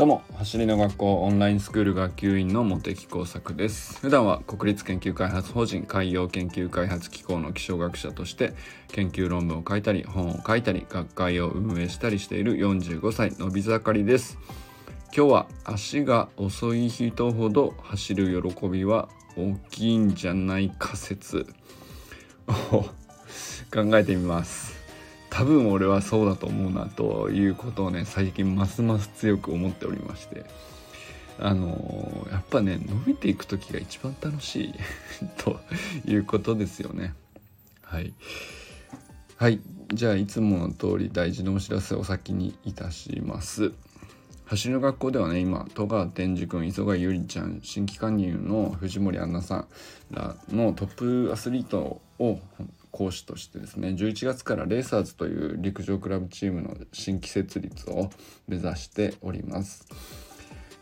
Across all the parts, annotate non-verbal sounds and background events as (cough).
どうも走りの学校オンラインスクール学級委員の茂木耕作です。普段は国立研究開発法人海洋研究開発機構の気象学者として研究論文を書いたり本を書いたり学会を運営したりしている45歳のび盛りです。今日は足が遅い人ほど走る喜びは大きいんじゃない仮説を (laughs) 考えてみます。多分俺はそうだと思うなということをね最近ますます強く思っておりまして。あのやっぱね伸びていく時が一番楽しい。(laughs) ということですよね。はい。はい。じゃあいつもの通り大事なお知らせを先にいたします。走りの学校ではね今戸川天寿君磯貝ゆりちゃん新規加入の藤森杏奈さんらのトップアスリートを講師としてですね11月からレーサーズという陸上クラブチームの新規設立を目指しております。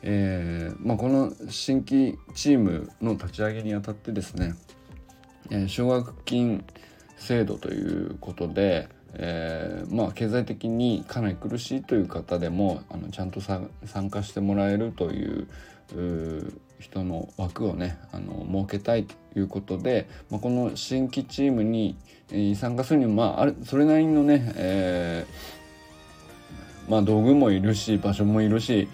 えーまあ、この新規チームの立ち上げにあたってですね、えー、奨学金制度ということで、えー、まあ経済的にかなり苦しいという方でもあのちゃんと参加してもらえるという人の枠をねあの設けたいということで、まあ、この新規チームに、参加するには、まあ、あれそれなりのね、えー、まあ、道具もいるし場所もいるし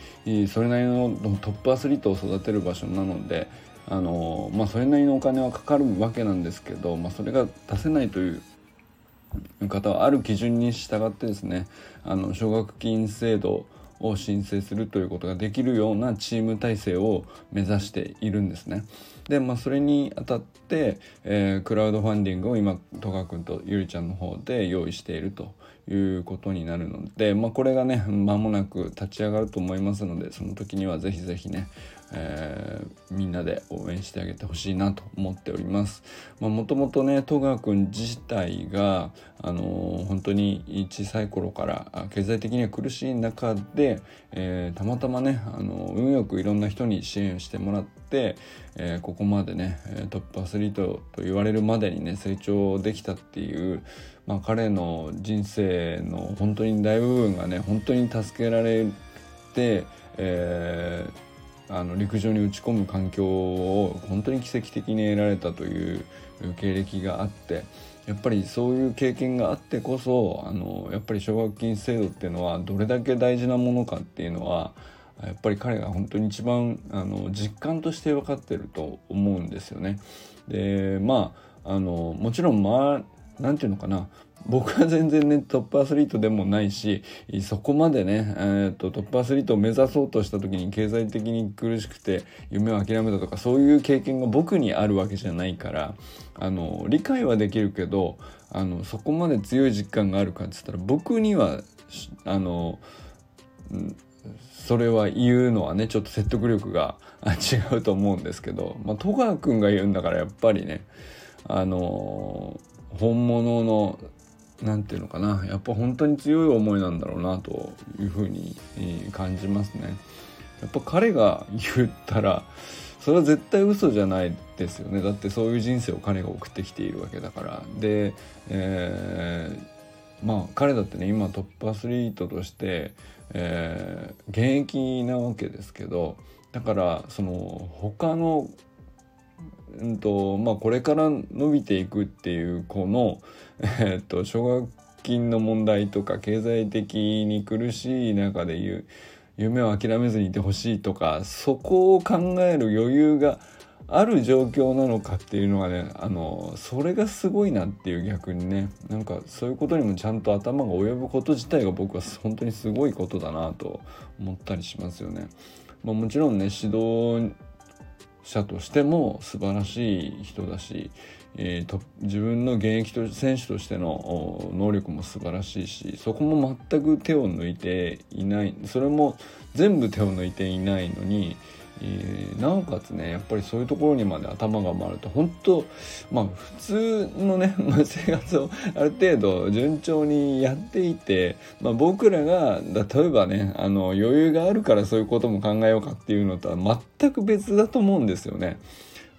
それなりのトップアスリートを育てる場所なのであの、まあ、それなりのお金はかかるわけなんですけど、まあ、それが出せないという方はある基準に従ってですねあの奨学金制度を申請するということができるようなチーム体制を目指しているんですね。で、まあ、それにあたって、えー、クラウドファンディングを今戸川君とゆりちゃんの方で用意しているということになるので、まあ、これがね間もなく立ち上がると思いますのでその時には是非是非ねえー、みんなで応援してあげてほしいなと思っております。もともとね戸川君自体が、あのー、本当に小さい頃から経済的には苦しい中で、えー、たまたまね、あの運よくいろんな人に支援してもらって、えここまでねトップアスリートと言われるまでにね成長できたっていう、まあ、彼の人生の本当に大部分がね本当に助けられて、えーあの陸上に打ち込む環境を本当に奇跡的に得られたという経歴があってやっぱりそういう経験があってこそあのやっぱり奨学金制度っていうのはどれだけ大事なものかっていうのはやっぱり彼が本当に一番あの実感として分かってると思うんですよね。でまああのもちろんま何て言うのかな。僕は全然ねトップアスリートでもないしそこまでね、えーと、トップアスリートを目指そうとした時に経済的に苦しくて夢を諦めたとかそういう経験が僕にあるわけじゃないからあの理解はできるけどあのそこまで強い実感があるかっつったら僕にはあのそれは言うのはねちょっと説得力が違うと思うんですけど、まあ、戸川君が言うんだからやっぱりねあの本物の何て言うのかな。やっぱ本当に強い思いなんだろうなというふうに感じますね。やっぱ彼が言ったらそれは絶対嘘じゃないですよね。だってそういう人生を彼が送ってきているわけだから。で、えー、まあ彼だってね今トップアスリートとして、えー、現役なわけですけどだからその他のうんとまあ、これから伸びていくっていう子の、えー、っと奨学金の問題とか経済的に苦しい中で言う夢を諦めずにいてほしいとかそこを考える余裕がある状況なのかっていうのがねあのそれがすごいなっていう逆にねなんかそういうことにもちゃんと頭が及ぶこと自体が僕は本当にすごいことだなと思ったりしますよね。まあ、もちろんね指導者としても素晴らしい人だし、えー、と自分の現役と選手としての能力も素晴らしいしそこも全く手を抜いていないそれも全部手を抜いていないのにえー、なおかつねやっぱりそういうところにまで頭が回ると本当まあ普通のね、(laughs) まあ、生活をある程度順調にやっていて、まあ、僕らが例えばねあの余裕があるからそういうことも考えようかっていうのとは全く別だと思うんですよね。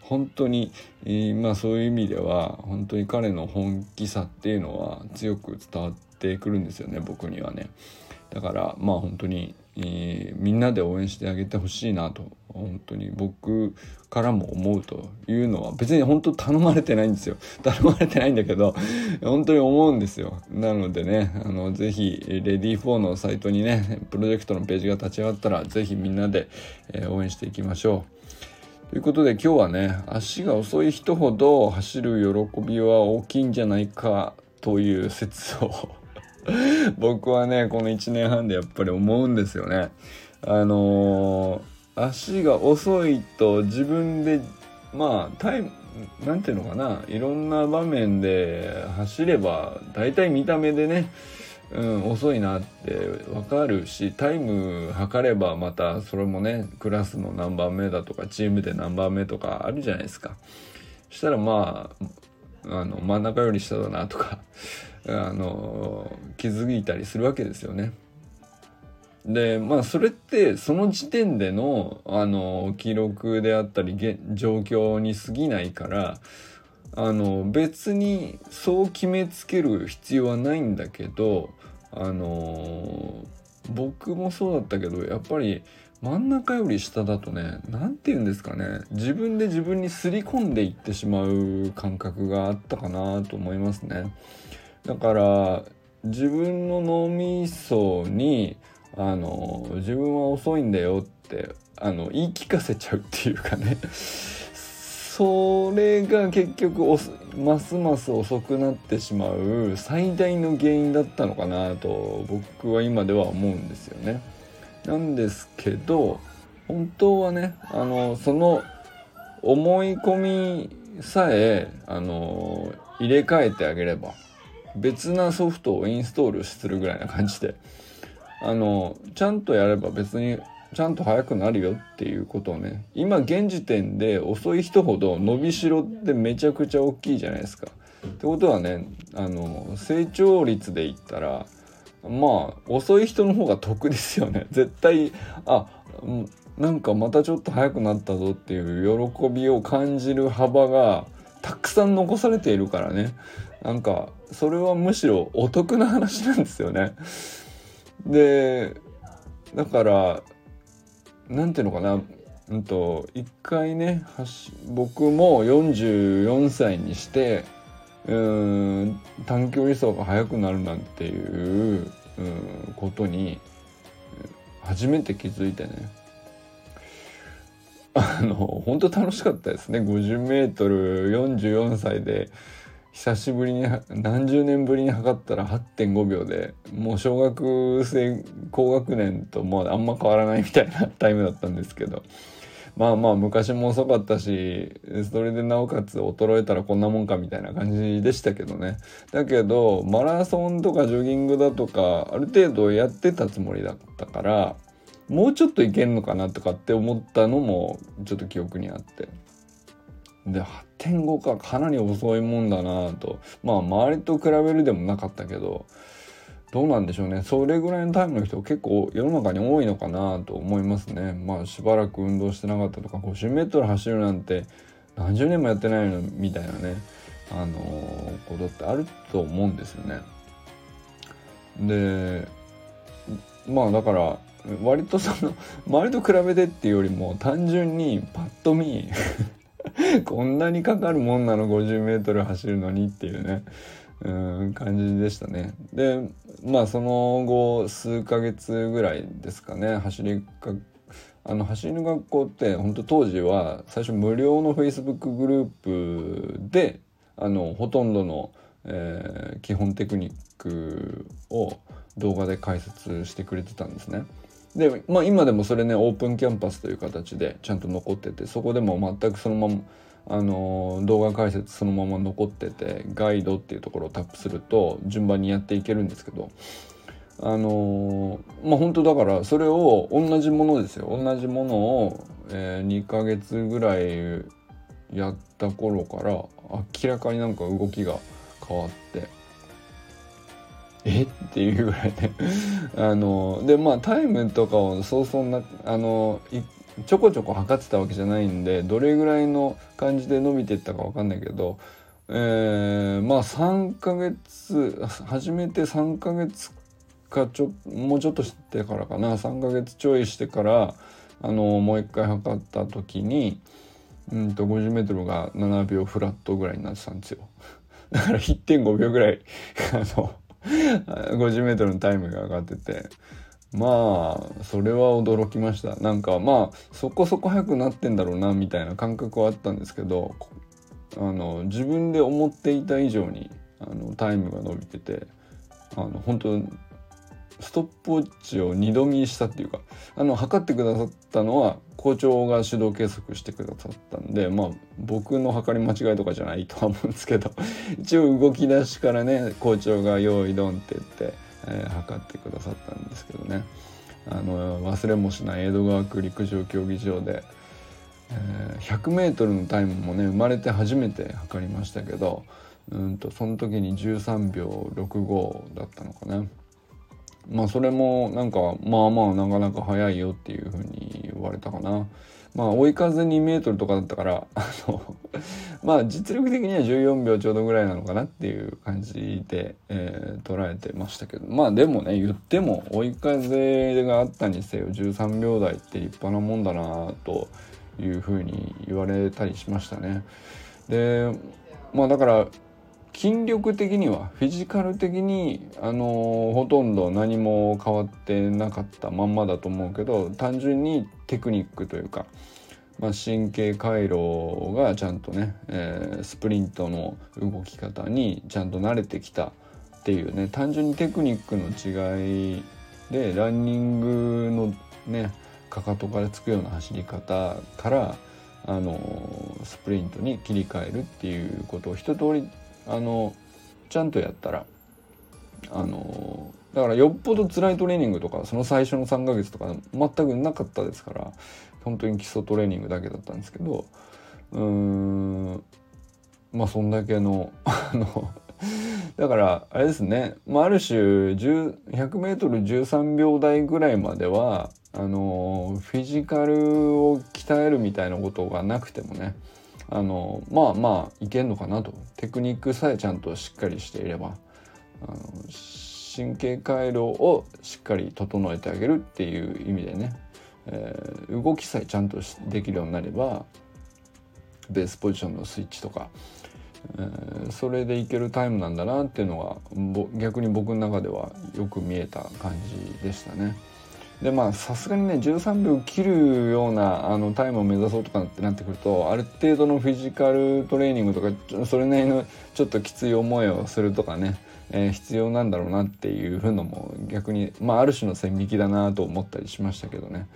本当に、えー、まあそういう意味では本当に彼の本気さっていうのは強く伝わってくるんですよね僕にはね。だからまあ本当に、えー、みんなで応援してあげてほしいなと本当に僕からも思うというのは別に本当頼まれてないんですよ。(laughs) 頼まれてないんだけど本当に思うんですよ。なのでねあのぜひレディー4のサイトにねプロジェクトのページが立ち上がったらぜひみんなで、えー、応援していきましょう。ということで今日はね足が遅い人ほど走る喜びは大きいんじゃないかという説を (laughs) 僕はねこの1年半でやっぱり思うんですよね。あのー足が遅いと自分でまあタイムなんていうのかないろんな場面で走れば大体見た目でね、うん、遅いなって分かるしタイム測ればまたそれもねクラスの何番目だとかチームで何番目とかあるじゃないですか。したらまああの真ん中より下だなとか (laughs) あの気づいたりするわけですよね。でまあそれってその時点でのあの記録であったり状況に過ぎないからあの別にそう決めつける必要はないんだけどあの僕もそうだったけどやっぱり真ん中より下だとね何て言うんですかね自分で自分にすり込んでいってしまう感覚があったかなと思いますね。だから自分の脳みそにあの自分は遅いんだよってあの言い聞かせちゃうっていうかね (laughs) それが結局ますます遅くなってしまう最大の原因だったのかなと僕は今では思うんですよね。なんですけど本当はねあのその思い込みさえあの入れ替えてあげれば別なソフトをインストールするぐらいな感じであのちゃんとやれば別にちゃんと速くなるよっていうことをね今現時点で遅い人ほど伸びしろってめちゃくちゃ大きいじゃないですか。ってことはねあの成長率で言ったらまあ遅い人の方が得ですよね。絶対あなんかまたちょっと速くなったぞっていう喜びを感じる幅がたくさん残されているからねなんかそれはむしろお得な話なんですよね。でだからなんていうのかな。うんと一回ね僕も44歳にしてうん短距離走が速くなるなんていううんことに初めて気づいてね。あの本当楽しかったですね。50m44 歳で久しぶりに何十年ぶりに測ったら8.5秒でもう小学生高学年ともうあんま変わらないみたいなタイムだったんですけどまあまあ昔も遅かったしそれでなおかつ衰えたらこんなもんかみたいな感じでしたけどねだけどマラソンとかジョギングだとかある程度やってたつもりだったからもうちょっといけんのかなとかって思ったのもちょっと記憶にあって。で8.5かかなり遅いもんだなと。まあ周りと比べるでもなかったけどどうなんでしょうね。それぐらいのタイムの人結構世の中に多いのかなと思いますね。まあしばらく運動してなかったとか 50m 走るなんて何十年もやってないのみたいなね。あのー、ことってあると思うんですよね。でまあだから割とその周りと比べてっていうよりも単純にパッと見 (laughs) こんなにかかるもんなの？50m 走るのにっていうねうん感じでしたね。でまあその後数ヶ月ぐらいですかね走りかあの走りの学校って本当当時は最初無料の Facebook グループであのほとんどの、えー、基本テクニックを動画で解説してくれてたんですね。で、まあ、今でもそれねオープンキャンパスという形でちゃんと残っててそこでも全くそのままあの動画解説そのまま残っててガイドっていうところをタップすると順番にやっていけるんですけどあのまあ本当だからそれを同じものですよ。同じものを、えー、2ヶ月ぐらいやった頃から明らかになんか動きが変わってえ？っていうぐらいねあのでまあタイムとかをそうそうなあのちょこちょこ測ってたわけじゃないんでどれぐらいの感じで伸びていったか分かんないけどえー、まあ3ヶ月始めて3ヶ月かちょもうちょっとしてからかな。3ヶ月ちょいしてからあのもう一回測った時にうんと 50m が7秒フラットぐらいになってたんですよ。だから1.5秒ぐらいあの (laughs) 50m のタイムが上がってて。まあそれは驚きました。なんかまあそこそこ速くなってんだろうなみたいな感覚はあったんですけどあの自分で思っていた以上にあのタイムが伸びててあの本当ストップウォッチを二度見したっていうかあの測ってくださったのは校長が手動計測してくださったんでまあ僕の測り間違いとかじゃないとは思うんですけど (laughs) 一応動き出しからね校長が「用意ドン」って言って、えー、測ってくださったんですけどねあの忘れもしない江戸川区陸上競技場で、えー、100m のタイムもね生まれて初めて測りましたけどうんとその時に13秒65だったのかな。まあそれもなんかまあまあなかなか速いよっていう風に言われたかな。まあ追い風2メートルとかだったからあの (laughs) まあ実力的には14秒ちょうどぐらいなのかなっていう感じで、えー、捉えてましたけどまあでもね言っても追い風があったにせよ13秒台って立派なもんだなという風に言われたりしましたね。でまあだから筋力的にはフィジカル的にあのほとんど何も変わってなかったまんまだと思うけど単純にテクニックというか、まあ、神経回路がちゃんとね、えー、スプリントの動き方にちゃんと慣れてきたっていうね単純にテクニックの違いでランニングのねかかとからつくような走り方からあのスプリントに切り替えるっていうことを一通りあのちゃんとやったらあのだからよっぽど辛いトレーニングとかその最初の3ヶ月とか全くなかったですから本当に基礎トレーニングだけだったんですけどうーんまあそんだけの (laughs) あのだからあれですね、まあ、ある種 100m13 秒台ぐらいまではあのフィジカルを鍛えるみたいなことがなくてもねあのまあまあいけんのかなとテクニックさえちゃんとしっかりしていればあの神経回路をしっかり整えてあげるっていう意味でね、えー、動きさえちゃんとできるようになればベースポジションのスイッチとか、えー、それでいけるタイムなんだなっていうのが逆に僕の中ではよく見えた感じでしたね。でまあさすがにね13秒切るようなあのタイムを目指そうとかってなってくるとある程度のフィジカルトレーニングとかそれなりのちょっときつい思いをするとかね、えー、必要なんだろうなっていうふうのも逆にまあある種の線引きだなと思ったりしましたけどね。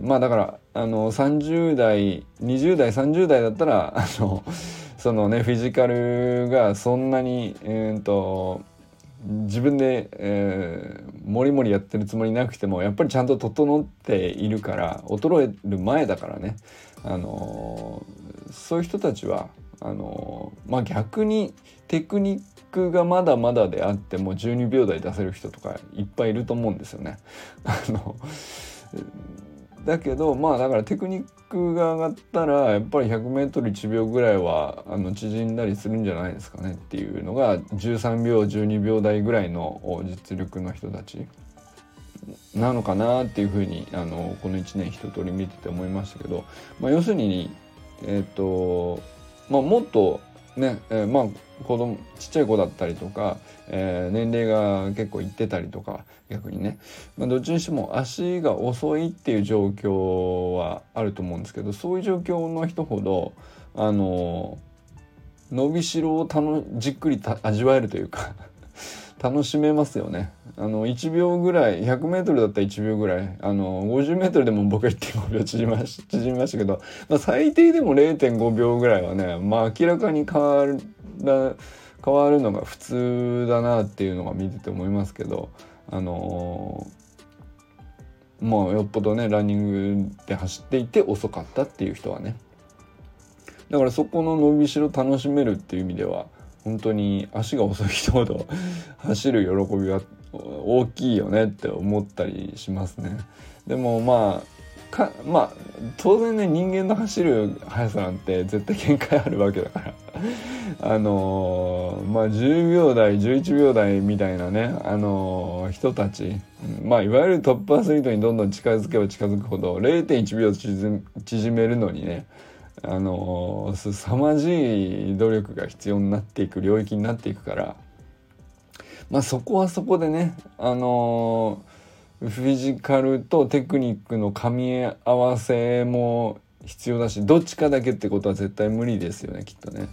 まあだからあの30代20代30代だったらあのそのねフィジカルがそんなにえー、と自分で、えー、もりもりやってるつもりなくてもやっぱりちゃんと整っているから衰える前だからね、あのー、そういう人たちはあのー、まあ、逆にテクニックがまだまだであっても12秒台出せる人とかいっぱいいると思うんですよね。あのだけどまあだからテクニックが上がったらやっぱり 100m1 秒ぐらいはあの縮んだりするんじゃないですかねっていうのが13秒12秒台ぐらいの実力の人たちなのかなっていうふうにあのこの1年一通り見てて思いましたけど、まあ、要するにえっ、ー、とまあもっとね、えー、まあ子供ちっちゃい子だったりとか、えー、年齢が結構いってたりとか逆にね、まあ、どっちにしても足が遅いっていう状況はあると思うんですけどそういう状況の人ほどあの伸びしろを楽じっくり味わえるというか楽しめますよね。あの1秒ぐらい 100m だったら1秒ぐらいあの 50m でも僕は1.5秒縮まし縮みましたけど、まあ、最低でも0.5秒ぐらいはね、まあ、明らかに変わる変わるのが普通だなっていうのが見てて思いますけど。あのー、もうよっぽどねランニングで走っていて遅かったっていう人はね。だからそこの伸びしろ楽しめるっていう意味では本当に足が遅い人ほど (laughs) 走る喜びは大きいよねって思ったりしますね。でもまあかまあ当然ね人間の走る速さなんて絶対限界あるわけだから (laughs) あのー、まあ10秒台11秒台みたいなねあのー、人たちまあいわゆるトップアスリートにどんどん近づけば近づくほど0.1秒縮めるのにねあの、凄まじい努力が必要になっていく領域になっていくからまあそこはそこでねあのフィジカルとテクニックの噛み合わせも必要だしどっちかだけってことは絶対無理ですよねきっとね。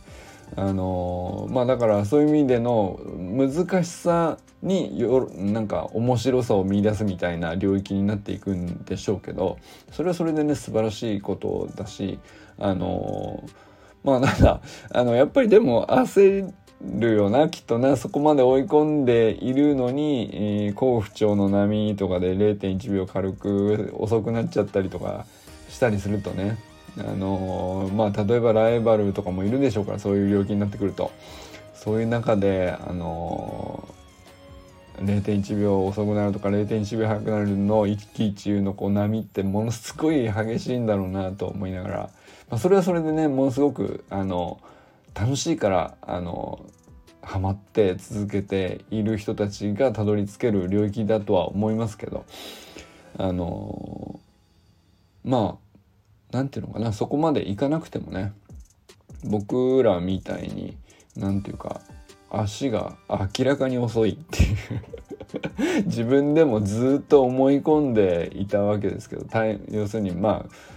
あのまあだからそういう意味での難しさによなんか面白さを見出すみたいな領域になっていくんでしょうけどそれはそれでね素晴らしいことだしあのまあただあのやっぱりでも焦るよなきっとなそこまで追い込んでいるのに、えー、好不調の波とかで0.1秒軽く遅くなっちゃったりとかしたりするとねあの、まあ例えばライバルとかもいるでしょうからそういう領域になってくると。そういう中であのー、0.1秒遅くなるとか0.1秒速くなるの一喜一憂のこう波ってものすごい激しいんだろうなと思いながら、まあ、それはそれでねものすごくあの楽しいからあのハマって続けている人たちがたどり着ける領域だとは思いますけどあのまあ何て言うのかなそこまでいかなくてもね僕らみたいに何て言うか足が明らかに遅いっていう。(laughs) 自分でもずっと思い込んでいたわけですけど要するにまあ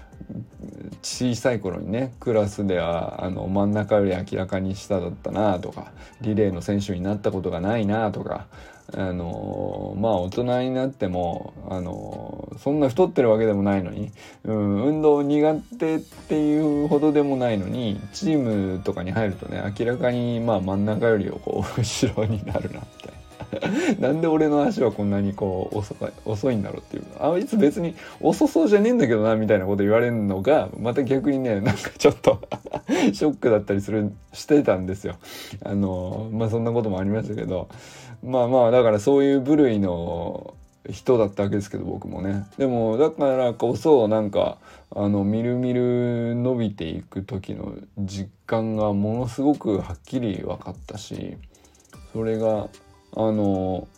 小さい頃にねクラスではあの真ん中より明らかに下だったなとかリレーの選手になったことがないなとかあのまあ大人になってもあのそんな太ってるわけでもないのに、うん、運動苦手っていうほどでもないのにチームとかに入るとね明らかにまあ真ん中よりをこう後ろになるなみたいな。(laughs) なんで俺の足はこんなにこう遅遅いんだろうっていうあいつ別に遅そうじゃねえんだけどなみたいなこと言われるのがまた逆にねなんかちょっと (laughs) ショックだったりするしてたんですよ。あのまあそんなこともありましたけど。まあまあだからそういう部類の人だったわけですけど僕もね。でもだからこそなんかあのみるみる伸びていく時の実感がものすごくはっきり分かったしそれがあの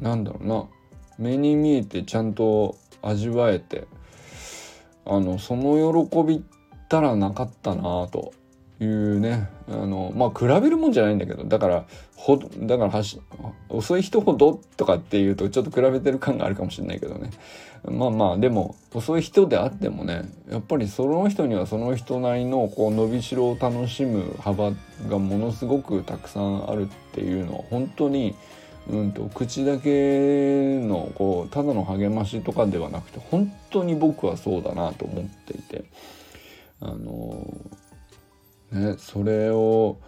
なんだろうな。目に見えてちゃんと味わえてあのその喜びったらなかったなと。いうねあのまあ比べるもんじゃないんだけどだからほだから遅い人ほどとかっていうとちょっと比べてる感があるかもしれないけどね。まあまあでも遅い人であってもねやっぱりその人にはその人なりのこう伸びしろを楽しむ幅がものすごくたくさんあるっていうのは本当にうんと口だけのこうただの励ましとかではなくて本当に僕はそうだなと思っていてあのねそれを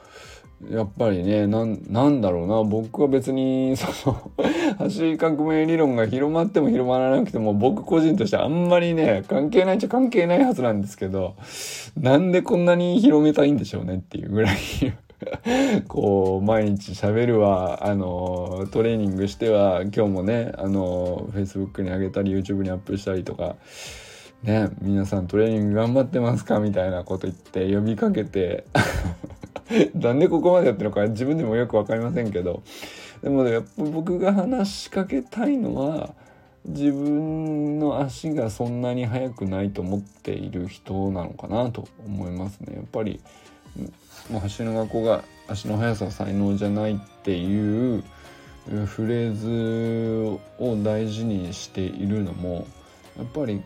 やっぱりねなんだろうな。僕は別に (laughs) その走り革命理論が広まっても広まらなくても僕個人としてあんまりね関係ないっちゃ関係ないはずなんですけどなんでこんなに広めたいんでしょうねっていうぐらい (laughs) こう毎日喋るわあのトレーニングしては今日もねあの Facebook に上げたり YouTube にアップしたりとかね皆さんトレーニング頑張ってますかみたいなこと言って呼びかけて (laughs) なんでここまでやってるのか自分でもよく分かりませんけどでもやっぱ僕が話しかけたいのは自分の足がそんなに速くないと思っている人なのかなと思いますね。やっぱりもう走の学校が足の速さは才能じゃないっていうフレーズを大事にしているのもやっぱり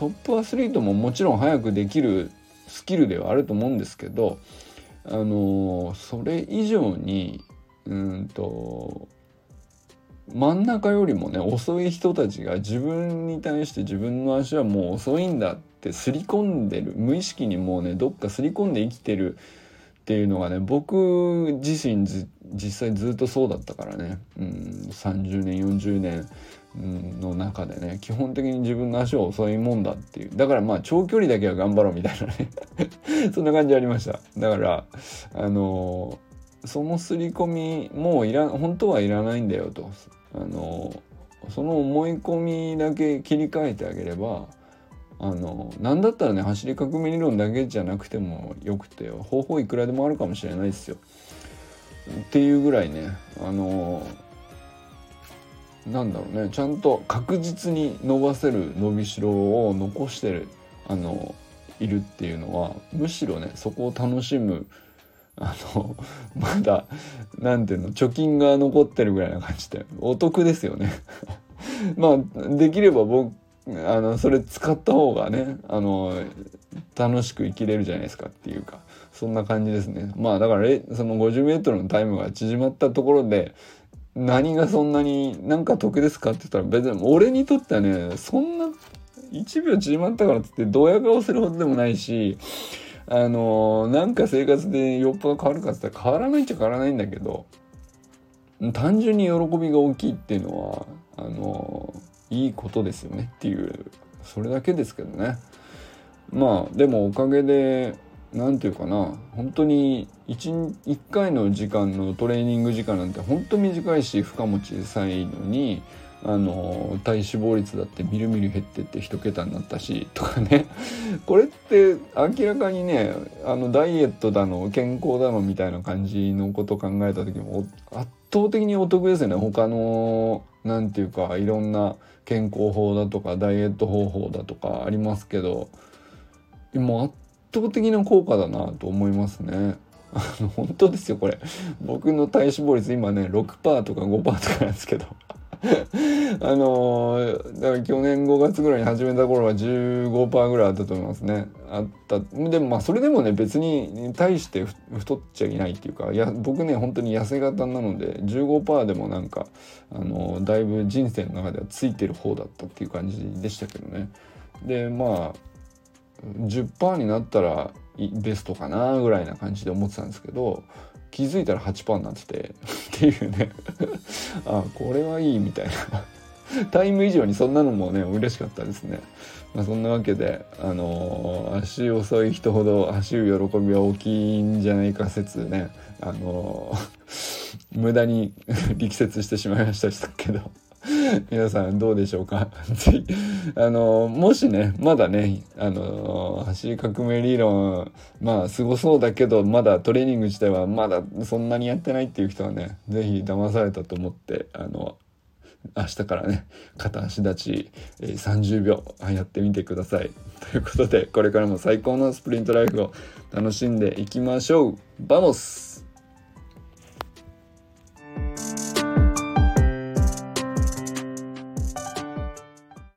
トップアスリートももちろん速くできるスキルではあると思うんですけどあのそれ以上にうんと真ん中よりもね遅い人たちが自分に対して自分の足はもう遅いんだって刷り込んでる無意識にもうねどっか刷り込んで生きてるっていうのがね僕自身実際ずっとそうだったからね、うん、30年40年。の中でね基本的に自分の足は遅いもんだっていう。だからまあ長距離だけは頑張ろうみたいなね。(laughs) そんな感じありました。だからあのその刷り込みもういら本当はいらないんだよと。あのその思い込みだけ切り替えてあげればあのなんだったらね走り革命理論だけじゃなくてもよくて方法いくらでもあるかもしれないですよ。っていうぐらいねあのなんだろうね。ちゃんと確実に伸ばせる伸びしろを残してるあのいるっていうのはむしろねそこを楽しむあの (laughs) まだ何ていうの貯金が残ってるぐらいな感じでお得ですよね。(laughs) まあできれば僕あのそれ使った方がねあの楽しく生きれるじゃないですかっていうかそんな感じですね。まあだからその 50m のタイムが縮まったところで何がそんなになんか得ですかって言ったら別に俺にとってはねそんな1秒縮まったからっつってドヤ顔するほどでもないしあのなんか生活でよっぽど変わるかっつったら変わらないっちゃ変わらないんだけど単純に喜びが大きいっていうのはあのいいことですよねっていうそれだけですけどね。まあでもおかげで何て言うかな本当に 1, 1回の時間のトレーニング時間なんて本当短いし負荷も小さいのにあの体脂肪率だってみるみる減ってって一桁になったしとかね。(laughs) これって明らかにねあのダイエットだの健康だのみたいな感じのこと考えた時も圧倒的にお得ですよね。他の何て言うかいろんな健康法だとかダイエット方法だとかありますけどもう圧倒的な効果だなと思いますね。本当ですよこれ。僕の体脂肪率今ね6%とか5%とかなんですけど。(laughs) あのー、だから去年5月ぐらいに始めた頃は15%ぐらいあったと思いますね。あった。でもまあそれでもね別に対して太っちゃいないっていうかや僕ね本当に痩せ型なので15%でもなんかあのー、だいぶ人生の中ではついてる方だったっていう感じでしたけどね。でまあ10%になったらベストかなぐらいな感じで思ってたんですけど気づいたら8%になってて (laughs) っていうね。(laughs) あこれはいいみたいな。(laughs) タイム以上にそんなのもね嬉しかったですね。まあ、そんなわけで、あのー、足遅い人ほど走る喜びは大きいんじゃないか説ね、あのー、無駄に力説してしまいましたけど。(laughs) 皆さんどうでしょうか？(laughs) あのもしねまだねあの走り革命理論まあすごそうだけどまだトレーニング自体はまだそんなにやってないっていう人はね是非騙されたと思ってあの明日からね片足立ち、え、30秒やってみてください。(laughs) ということでこれからも最高のスプリントライフを楽しんでいきましょう。バモス!